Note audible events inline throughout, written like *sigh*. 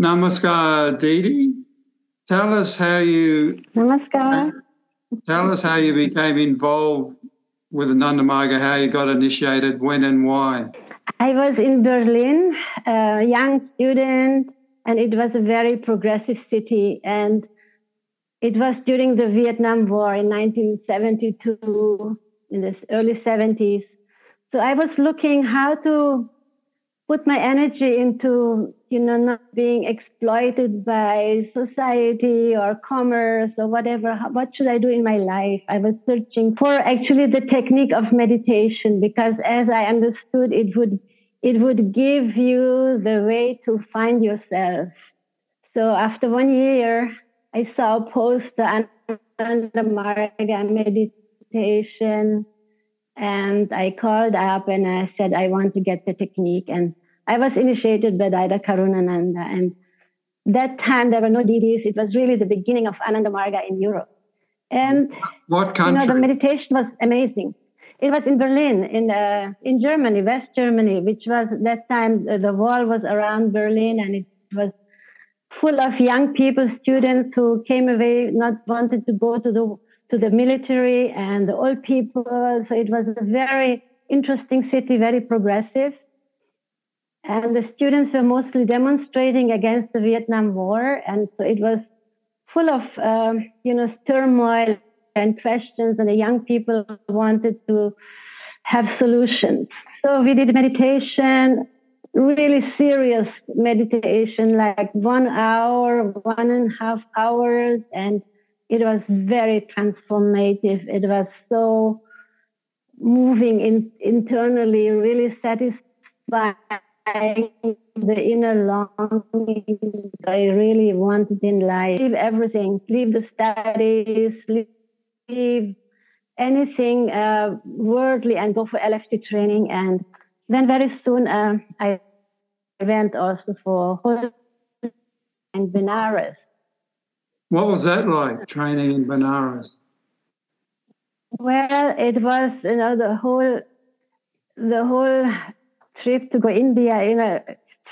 Namaskar, Didi. Tell us how you. Namaskar. Tell us how you became involved with Ananda Marga, how you got initiated, when and why. I was in Berlin, a young student, and it was a very progressive city. And it was during the Vietnam War in 1972, in the early 70s. So I was looking how to put my energy into, you know, not being exploited by society or commerce or whatever. What should I do in my life? I was searching for actually the technique of meditation because as I understood, it would, it would give you the way to find yourself. So after one year, I saw a poster on the Marga meditation and I called up and I said, I want to get the technique. And I was initiated by Dada Karunananda. And that time there were no DDs. It was really the beginning of Ananda Marga in Europe. And what country? You know, the meditation was amazing. It was in Berlin, in uh, in Germany, West Germany, which was that time uh, the wall was around Berlin, and it was full of young people, students who came away not wanted to go to the to the military and the old people. So it was a very interesting city, very progressive. And the students were mostly demonstrating against the Vietnam War, and so it was full of um, you know turmoil and questions, and the young people wanted to have solutions. So we did meditation really serious meditation, like one hour, one and a half hours, and it was very transformative. It was so moving in, internally, really satisfying the inner longing I really wanted in life. Leave everything, leave the studies, leave anything uh, worldly, and go for LFT training. And then very soon uh, I went also for in Benares. What was that like, training in Benares? Well, it was you know the whole the whole trip to go India, you know,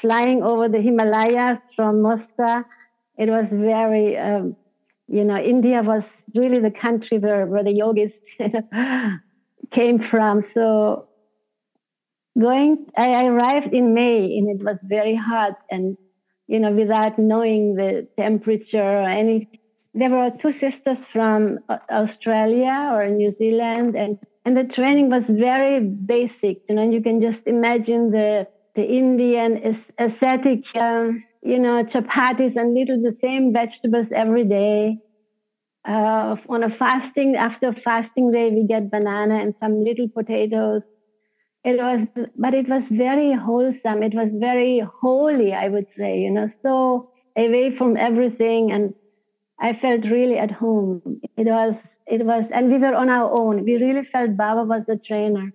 flying over the Himalayas from Moscow. It was very, um, you know, India was really the country where, where the yogis *laughs* came from. So going, I arrived in May and it was very hot and, you know, without knowing the temperature or any, there were two sisters from Australia or New Zealand and, and the training was very basic, you know, you can just imagine the, the Indian ascetic, um, you know, chapatis and little the same vegetables every day. Uh, on a fasting, after fasting day, we get banana and some little potatoes. It was but it was very wholesome. It was very holy i would say you know so away from everything. And i felt really at home. It was it was and we were on our own. We really felt baba was the trainer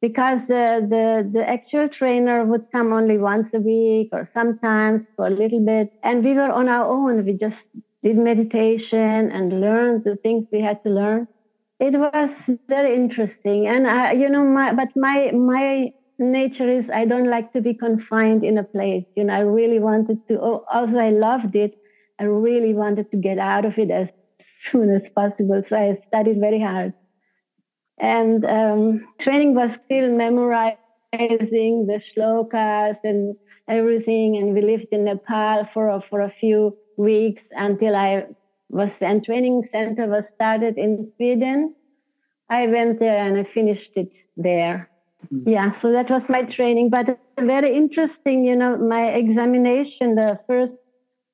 because the the the actual trainer would come only once a week or sometimes for a little bit. And we were on our own. We just did meditation and learned the things we had to learn. It was very interesting. And I, you know my but my my nature is i don't like to be confined in a place. You know i really wanted to also i loved it i really wanted to get out of it as soon as possible so i studied very hard and um, training was still memorizing the shlokas and everything and we lived in nepal for a, for a few weeks until i was and training center was started in Sweden. I went there and I finished it there. Mm-hmm. Yeah, so that was my training. But very interesting, you know, my examination, the first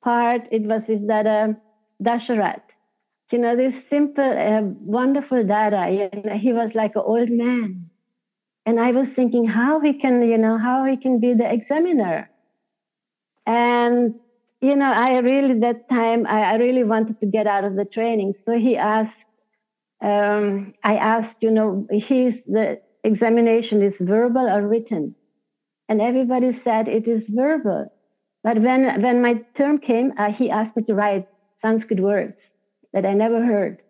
part, it was with Dada Dasharat. You know, this simple, uh, wonderful Dada, he was like an old man. And I was thinking how he can, you know, how he can be the examiner. And you know, I really, that time, I, I, really wanted to get out of the training. So he asked, um, I asked, you know, he's the examination is verbal or written? And everybody said it is verbal. But when, when my term came, uh, he asked me to write Sanskrit words that I never heard.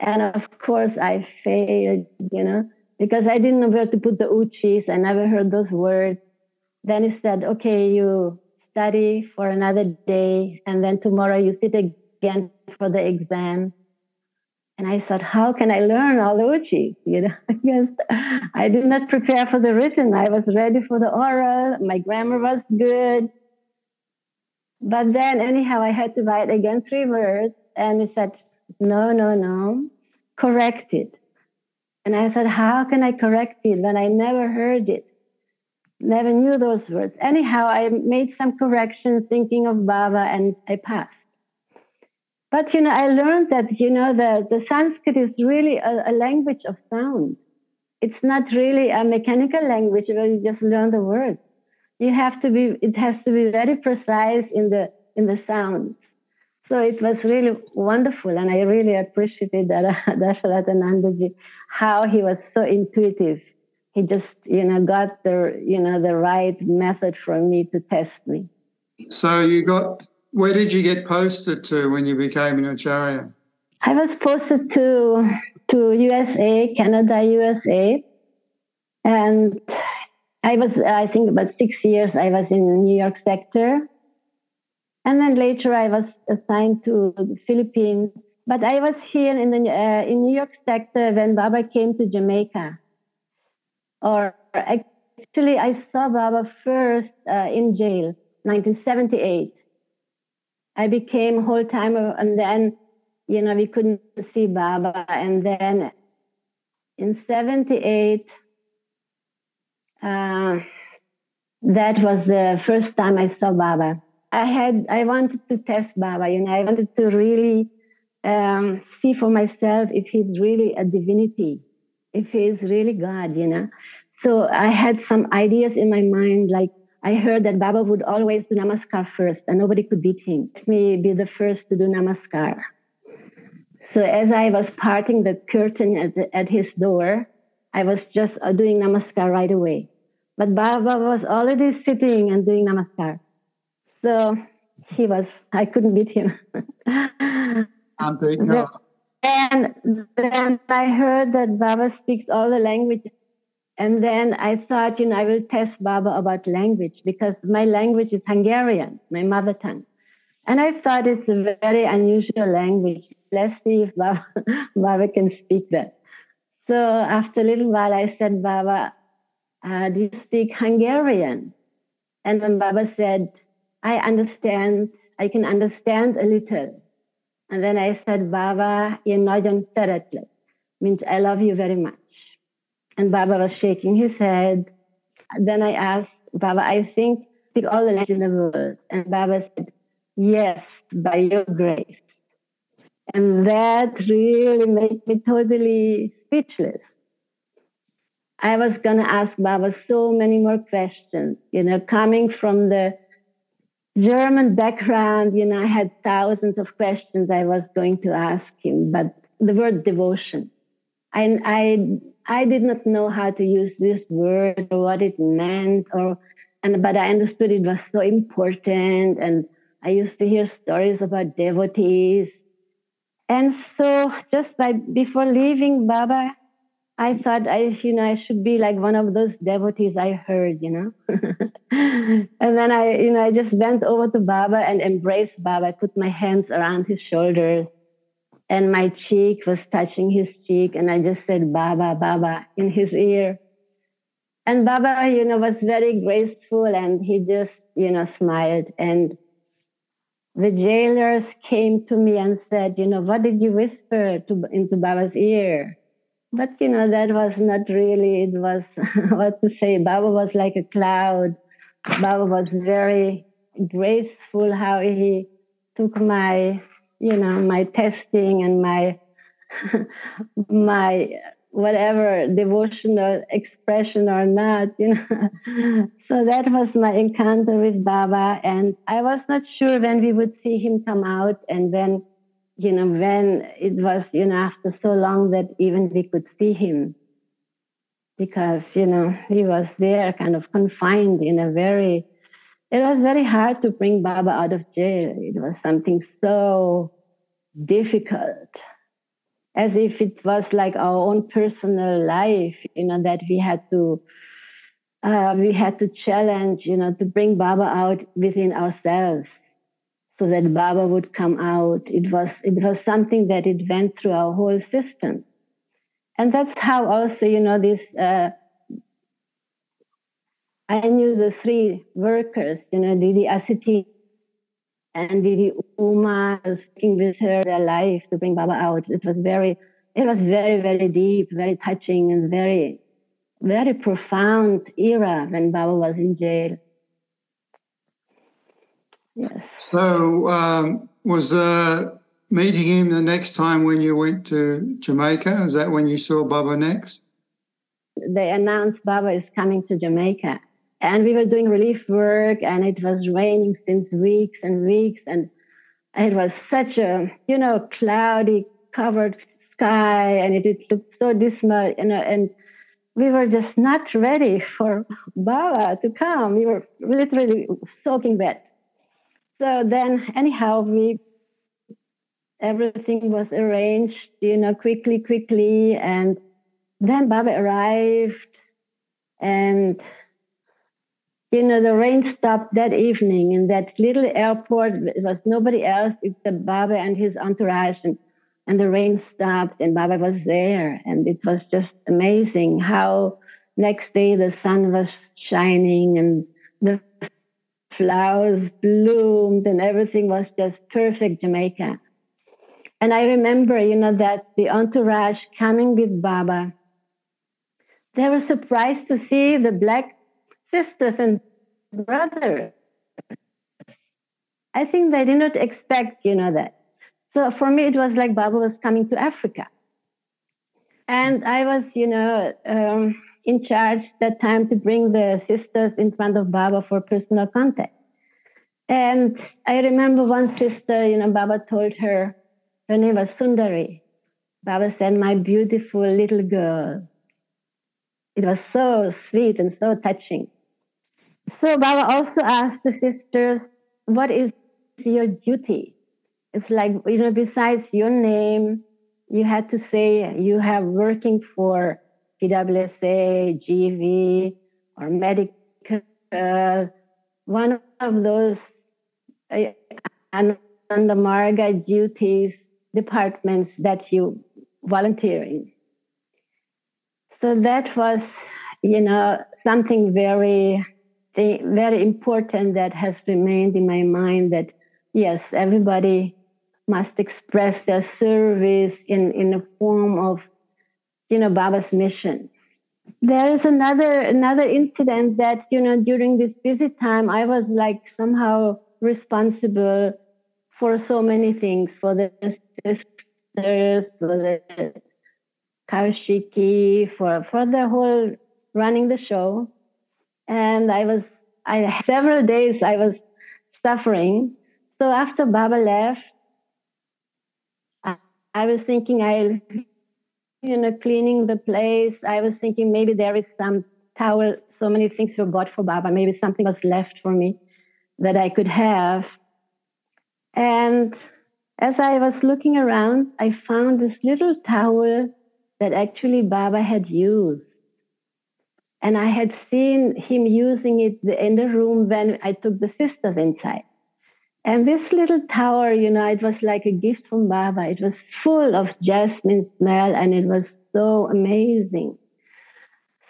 And of course, I failed, you know, because I didn't know where to put the uchis. I never heard those words. Then he said, okay, you study for another day, and then tomorrow you sit again for the exam. And I thought, how can I learn all Uchi? *laughs* You know, because I did not prepare for the written. I was ready for the oral. My grammar was good. But then, anyhow, I had to write again three words, and he said, no, no, no, correct it. And I said, how can I correct it when I never heard it? Never knew those words. Anyhow, I made some corrections thinking of Baba and I passed. But, you know, I learned that, you know, the, the Sanskrit is really a, a language of sound. It's not really a mechanical language where you just learn the words. You have to be, it has to be very precise in the, in the sounds. So it was really wonderful, and I really appreciated that *laughs* Dasharathanandaji, how he was so intuitive. He just, you know, got the, you know, the right method for me to test me. So you got, where did you get posted to when you became an acharya? I was posted to to USA, Canada, USA, and I was, I think, about six years. I was in New York sector and then later I was assigned to the Philippines. But I was here in the uh, in New York sector when Baba came to Jamaica. Or actually, I saw Baba first uh, in jail, 1978. I became whole timer, and then you know we couldn't see Baba, and then in 78. Uh, that was the first time I saw Baba. I had I wanted to test Baba, you know, I wanted to really um, see for myself if he's really a divinity, if he's really God, you know. So I had some ideas in my mind, like I heard that Baba would always do namaskar first, and nobody could beat him. Let me be the first to do namaskar. So as I was parting the curtain at, the, at his door, I was just uh, doing namaskar right away. But Baba was already sitting and doing namaskar. So he was, I couldn't beat him. I'm *laughs* then, and then I heard that Baba speaks all the languages. And then I thought, you know, I will test Baba about language because my language is Hungarian, my mother tongue. And I thought it's a very unusual language. Let's see if Baba, *laughs* Baba can speak that. So after a little while, I said, Baba, uh, do you speak Hungarian? And then Baba said, I understand, I can understand a little. And then I said, Baba, nagyon szeretlek, means I love you very much. And Baba was shaking his head. Then I asked, Baba, I think speak all the languages in the world. And Baba said, yes, by your grace. And that really made me totally speechless. I was going to ask Baba so many more questions, you know, coming from the German background, you know, I had thousands of questions I was going to ask him, but the word devotion, I, I, I did not know how to use this word or what it meant, or, and but I understood it was so important, and I used to hear stories about devotees, and so just by before leaving Baba, I thought I, you know, I should be like one of those devotees I heard, you know. *laughs* and then I, you know, I just bent over to Baba and embraced Baba. I put my hands around his shoulders and my cheek was touching his cheek. And I just said, Baba, Baba in his ear. And Baba, you know, was very graceful and he just, you know, smiled. And the jailers came to me and said, you know, what did you whisper to, into Baba's ear? But you know, that was not really, it was *laughs* what to say. Baba was like a cloud. Baba was very graceful how he took my, you know, my testing and my, *laughs* my whatever devotional expression or not, you know. *laughs* so that was my encounter with Baba. And I was not sure when we would see him come out and when you know, when it was, you know, after so long that even we could see him because, you know, he was there kind of confined in a very, it was very hard to bring Baba out of jail. It was something so difficult, as if it was like our own personal life, you know, that we had to uh, we had to challenge, you know, to bring Baba out within ourselves so that Baba would come out. It was, it was something that it went through our whole system. And that's how also, you know, this, uh, I knew the three workers, you know, Didi Asiti and Didi Uma was working with her their life to bring Baba out. It was very, it was very, very deep, very touching and very, very profound era when Baba was in jail. Yes. So, um, was uh, meeting him the next time when you went to Jamaica? Is that when you saw Baba next? They announced Baba is coming to Jamaica. And we were doing relief work, and it was raining since weeks and weeks. And it was such a, you know, cloudy, covered sky, and it, it looked so dismal, you know, and we were just not ready for Baba to come. We were literally soaking wet. So then, anyhow, we everything was arranged, you know, quickly, quickly, and then Baba arrived, and you know, the rain stopped that evening in that little airport. There was nobody else except Baba and his entourage, and, and the rain stopped, and Baba was there, and it was just amazing how next day the sun was shining and the flowers bloomed and everything was just perfect Jamaica. And I remember, you know, that the entourage coming with Baba, they were surprised to see the black sisters and brothers. I think they did not expect, you know, that. So for me, it was like Baba was coming to Africa. And I was, you know, um, in charge that time to bring the sisters in front of Baba for personal contact. And I remember one sister, you know, Baba told her, her name was Sundari. Baba said, My beautiful little girl. It was so sweet and so touching. So Baba also asked the sisters, What is your duty? It's like, you know, besides your name, you had to say you have working for PWSA, GV, or medical, one of those uh, and the Marga duties departments that you volunteer in. So that was, you know, something very, very important that has remained in my mind that yes, everybody must express their service in, in a form of, you know, Baba's mission. There is another another incident that, you know, during this busy time I was like somehow responsible for so many things, for the sisters, for the Kaushiki, for, for the whole running the show. And I was, I several days I was suffering. So after Baba left, I, I was thinking I'll, you know, cleaning the place. I was thinking maybe there is some towel. So many things were bought for Baba. Maybe something was left for me that I could have. And as I was looking around, I found this little towel that actually Baba had used. And I had seen him using it in the room when I took the sisters inside. And this little tower, you know, it was like a gift from Baba. It was full of jasmine smell and it was so amazing.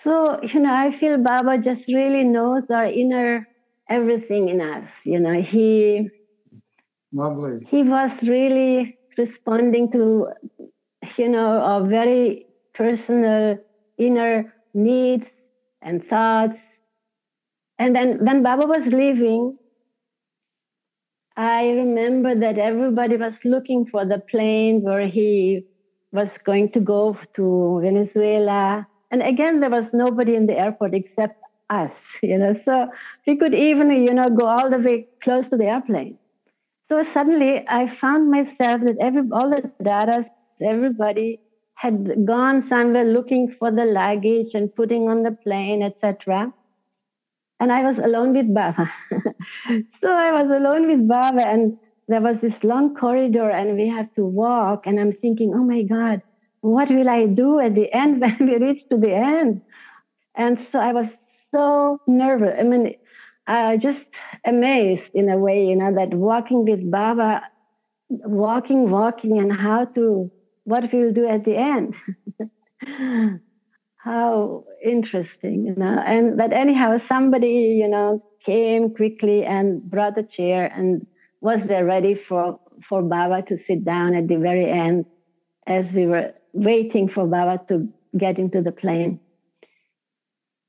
So, you know, I feel Baba just really knows our inner everything in us. You know, he Lovely. he was really responding to, you know, a very personal inner needs and thoughts. And then when Baba was leaving, I remember that everybody was looking for the plane where he was going to go to Venezuela. And again, there was nobody in the airport except us, you know. So we could even, you know, go all the way close to the airplane. So suddenly I found myself that every all the data, everybody had gone somewhere looking for the luggage and putting on the plane, etc. And I was alone with Baba. *laughs* so I was alone with Baba, and there was this long corridor, and we had to walk. And I'm thinking, oh my God, what will I do at the end *laughs* when we reach to the end? And so I was so nervous. I mean, uh, just amazed in a way, you know, that walking with Baba, walking, walking, and how to, what we will do at the end. *laughs* how interesting, you know. And but anyhow, somebody, you know, came quickly and brought a chair and was there ready for for Baba to sit down at the very end as we were waiting for Baba to get into the plane.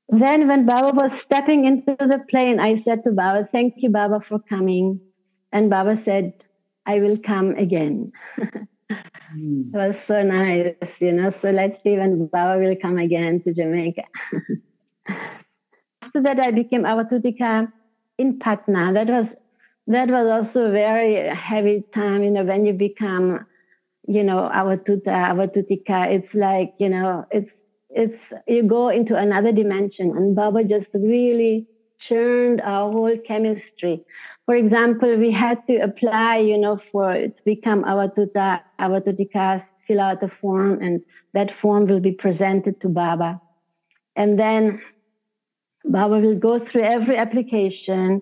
Then, when Baba was stepping into the plane, I said to Baba, Thank you, Baba, for coming. And Baba said, I will come again. *laughs* mm. It was so nice, you know. So let's see when Baba will come again to Jamaica. *laughs* After that, I became Avadhutika in Patna. That was that was also a very heavy time, you know, when you become, you know, Avadhuta, Avadhutika. It's like, you know, it's it's you go into another dimension. And baba just really churned our whole chemistry. For example we had to apply you know for to become avadhuta avadhutika fill out a form and that form will be presented to baba. And then baba will go through every application.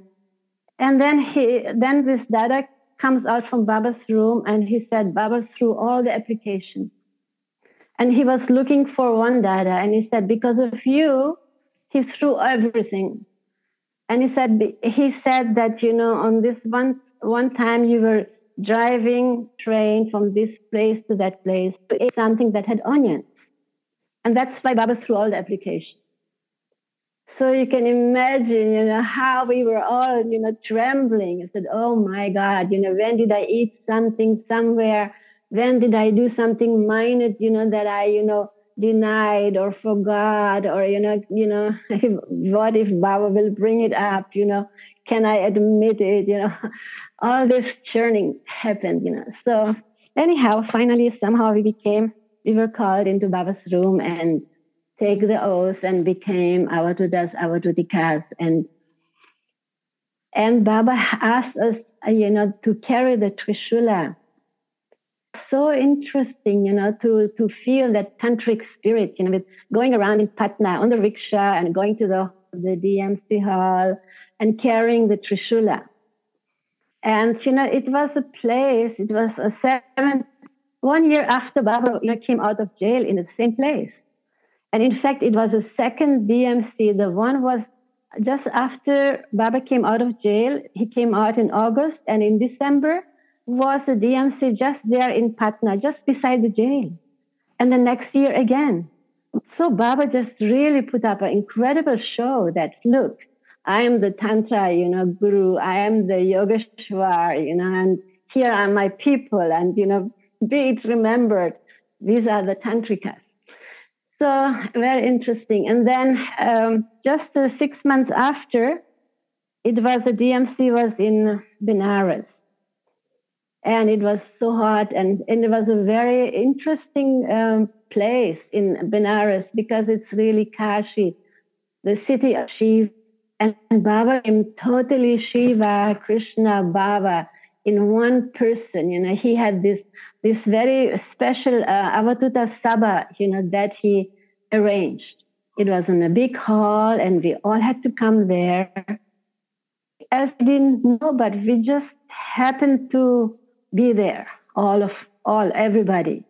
And then he then this dada comes out from baba's room and he said baba through all the applications and he was looking for one dada, and he said, Because of you, he threw everything. And he said, he said that, you know, on this one, one time you were driving train from this place to that place to eat something that had onions. And that's why Baba threw all the application. So you can imagine, you know, how we were all, you know, trembling. I said, oh my God, you know, when did I eat something somewhere when did I do something minor, you know, that I, you know, denied or forgot or, you know, you know, *laughs* what if Baba will bring it up, you know, can I admit it, you know, *laughs* all this churning happened, you know. So anyhow, finally, somehow we became, we were called into Baba's room and take the oath and became Avadhutas, Avadhutikas. And, and Baba asked us, you know, to carry the Trishula so interesting, you know, to, to feel that tantric spirit, you know, with going around in Patna on the rickshaw and going to the, the DMC hall and carrying the Trishula. And, you know, it was a place, it was a seven, one year after Baba you know, came out of jail in the same place. And in fact, it was a second DMC. The one was just after Baba came out of jail. He came out in August, and in December, was the DMC just there in Patna, just beside the jail. And the next year again. So Baba just really put up an incredible show that, look, I am the Tantra, you know, guru. I am the Yogeshwar, you know, and here are my people. And, you know, be it remembered, these are the Tantrikas. So very interesting. And then um, just uh, six months after, it was the DMC was in Benares and it was so hot and, and it was a very interesting um, place in Benares because it's really Kashi, the city of Shiva. And Baba is totally Shiva, Krishna, Baba in one person. You know, he had this this very special uh, Avadhuta Sabha, you know, that he arranged. It was in a big hall, and we all had to come there. As we didn't know, but we just happened to be there, all of all, everybody.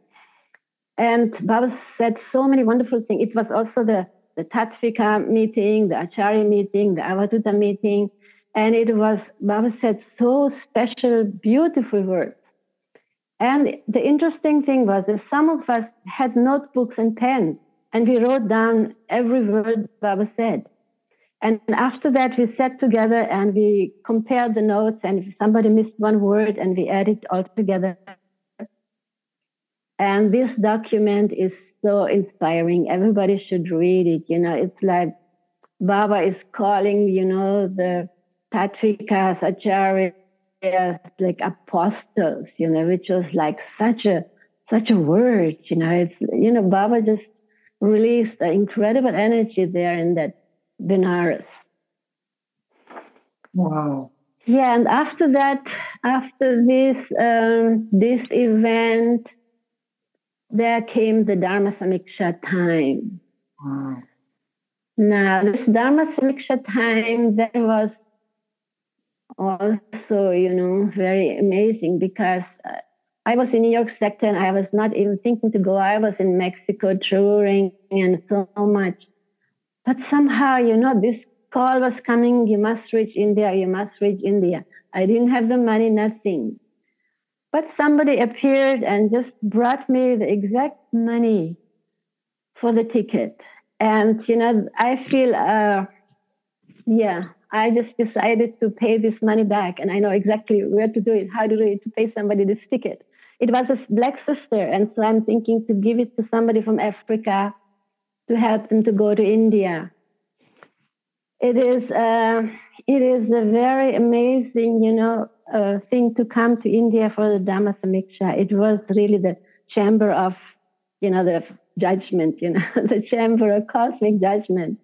And Baba said so many wonderful things. It was also the, the Tattvika meeting, the Acharya meeting, the Avadhuta meeting. And it was, Baba said so special, beautiful words. And the interesting thing was that some of us had notebooks and pens, and we wrote down every word Baba said. And after that, we sat together and we compared the notes. And if somebody missed one word, and we added all together. And this document is so inspiring. Everybody should read it. You know, it's like Baba is calling, you know, the Tattvikas, Acharyas, like apostles, you know, which was like such a such a word, you know. It's you know, Baba just released an incredible energy there in that Benares. Wow. Yeah, and after that, after this um, this event, there came the Dharma Samiksha time. Wow. Now, this Dharma Samiksha time, that was also, you know, very amazing because uh, I was in New York sector and I was not even thinking to go. I was in Mexico touring and so much. But somehow, you know, this call was coming, you must reach India, you must reach India. I didn't have the money, nothing. But somebody appeared and just brought me the exact money for the ticket. And, you know, I feel, uh, yeah, I just decided to pay this money back. And I know exactly where to do it, how to do it, to pay somebody this ticket. It was a black sister. And so I'm thinking to give it to somebody from Africa to help them to go to India. It is, uh, it is a very amazing, you know, uh, thing to come to India for the Dharma Samiksha. It was really the chamber of, you know, the judgment, you know, *laughs* the chamber of cosmic judgment.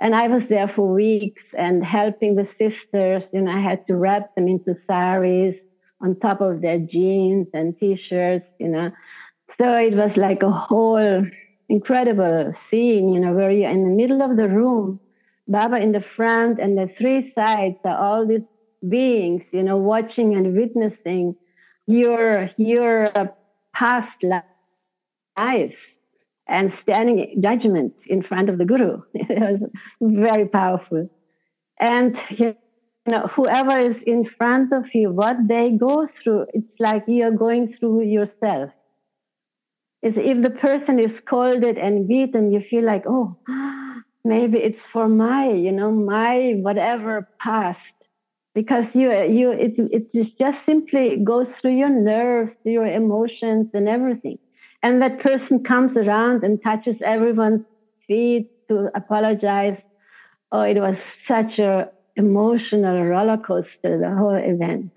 And I was there for weeks and helping the sisters. You know, I had to wrap them into saris on top of their jeans and t-shirts, you know. So it was like a whole incredible scene, you know, where you're in the middle of the room, Baba in the front, and the three sides are all these beings, you know, watching and witnessing your your past life and standing judgment in front of the guru. *laughs* it was very powerful. And you know, whoever is in front of you, what they go through, it's like you're going through yourself. It's if the person is scolded and beaten, you feel like, oh, maybe it's for my, you know, my whatever past. Because you, you, it, it just simply goes through your nerves, your emotions, and everything and that person comes around and touches everyone's feet to apologize. Oh, it was such a emotional roller coaster, the whole event.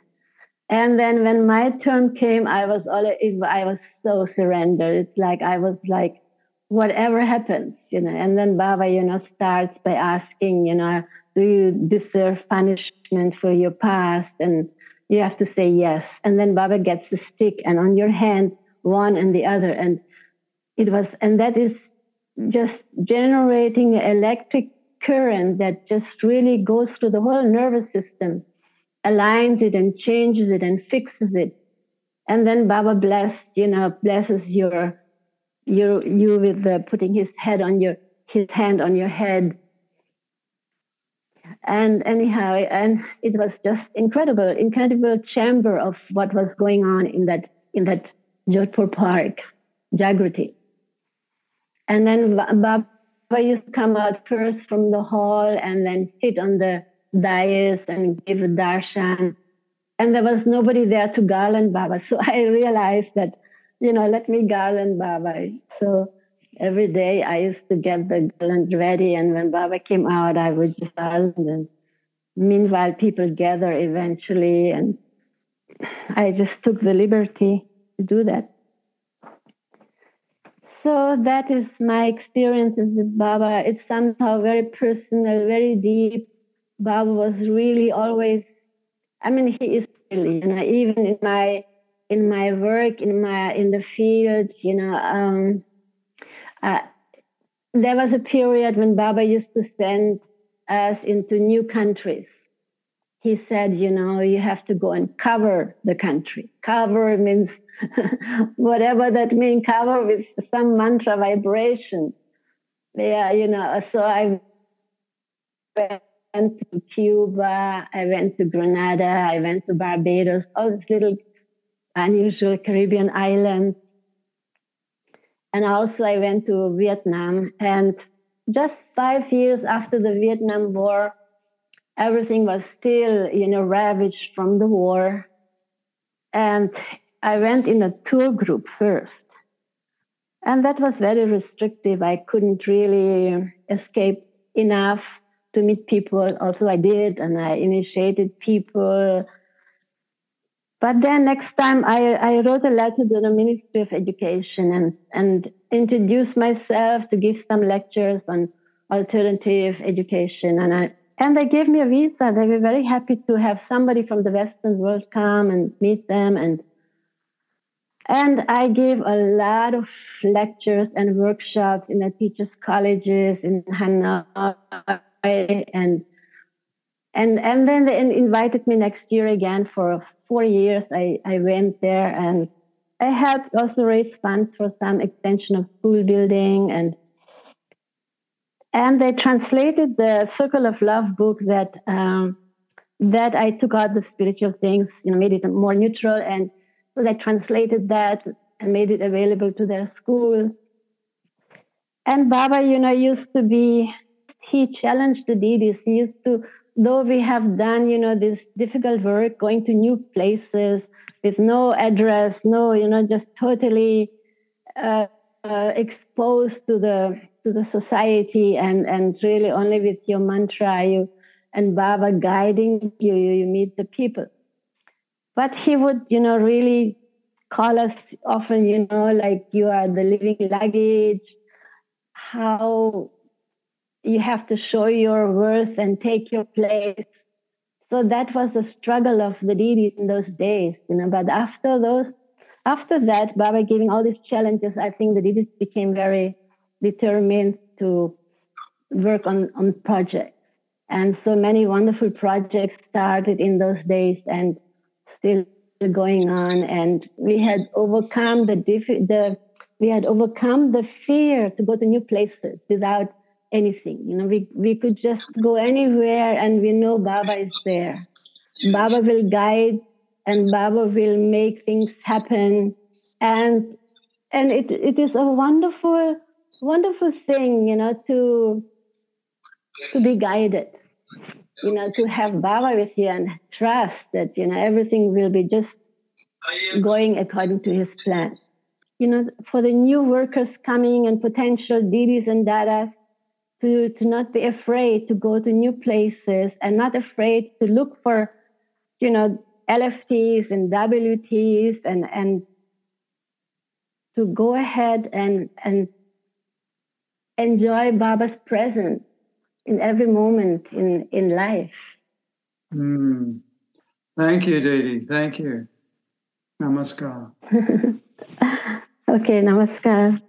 And then when my turn came, I was all, I was so surrendered. It's like I was like, whatever happens, you know. And then Baba, you know, starts by asking, you know, do you deserve punishment for your past? And you have to say yes. And then Baba gets the stick, and on your hand one and the other. And it was, and that is just generating electric current that just really goes through the whole nervous system, aligns it and changes it and fixes it. And then Baba blessed, you know, blesses your, your, you with the, putting his head on your, his hand on your head. And anyhow, and it was just incredible, incredible chamber of what was going on in that, in that Jodhpur Park, Jagrati. And then Baba used to come out first from the hall and then sit on the dais and give darshan. And there was nobody there to garland Baba. So *laughs* I realized that, you know, let me garland Baba. So every day I used to get the garland ready. And when Baba came out, I would just garland. And meanwhile, people gather eventually. And I just took the liberty to do that. So that is my experience with Baba. It's somehow very personal, very deep. Baba was really always, I mean, he is really, you know, even in my in my work, in my in the field, you know, um, uh, there was a period when Baba used to send us into new countries. He said, you know, you have to go and cover the country. Cover means *laughs* whatever that means, cover with some mantra vibration. Yeah, you know, so I went to Cuba, I went to Grenada, I went to Barbados, all these little unusual Caribbean islands. And also I went to Vietnam. And just five years after the Vietnam War, everything was still, you know, ravaged from the war. And I went in a tour group first. And that was very restrictive. I couldn't really escape enough to meet people. Also, I did, and I initiated people. But then next time, I, I wrote a letter to the Ministry of Education and, and introduced myself to give some lectures on alternative education. And I, and they gave me a visa. They were very happy to have somebody from the Western world come and meet them and And I gave a lot of lectures and workshops in the teachers' colleges in Hanoi and and and then they invited me next year again for four years. I, I went there and I helped also raise funds for some extension of school building and and they translated the Circle of Love book that um, that I took out the spiritual things, you know, made it more neutral and so they translated that and made it available to their school. And Baba, you know, used to be, he challenged the Didis. He used to, though we have done, you know, this difficult work, going to new places with no address, no, you know, just totally uh, uh, exposed to the to the society and and really only with your mantra you and Baba guiding you, you, you meet the people. But he would, you know, really call us often, you know, like you are the living luggage, how you have to show your worth and take your place. So that was the struggle of the Didis in those days, you know. But after those, after that, Baba giving all these challenges, I think the Didis became very determined to work on, on projects. And so many wonderful projects started in those days. And still going on, and we had overcome the the we had overcome the fear to go to new places without anything. You know, we we could just go anywhere, and we know Baba is there. Baba will guide, and Baba will make things happen, and and it it is a wonderful wonderful thing, you know, to to be guided you know, to have Baba with you and trust that, you know, everything will be just going according to his plan. You know, for the new workers coming and potential Didis and dadas, to, to not be afraid to go to new places and not afraid to look for, you know, LFTs and WTs and, and to go ahead and, and enjoy Baba's presence in every moment in, in life. Mm. Thank you, Didi. Thank you. Namaskar. *laughs* okay, namaskar.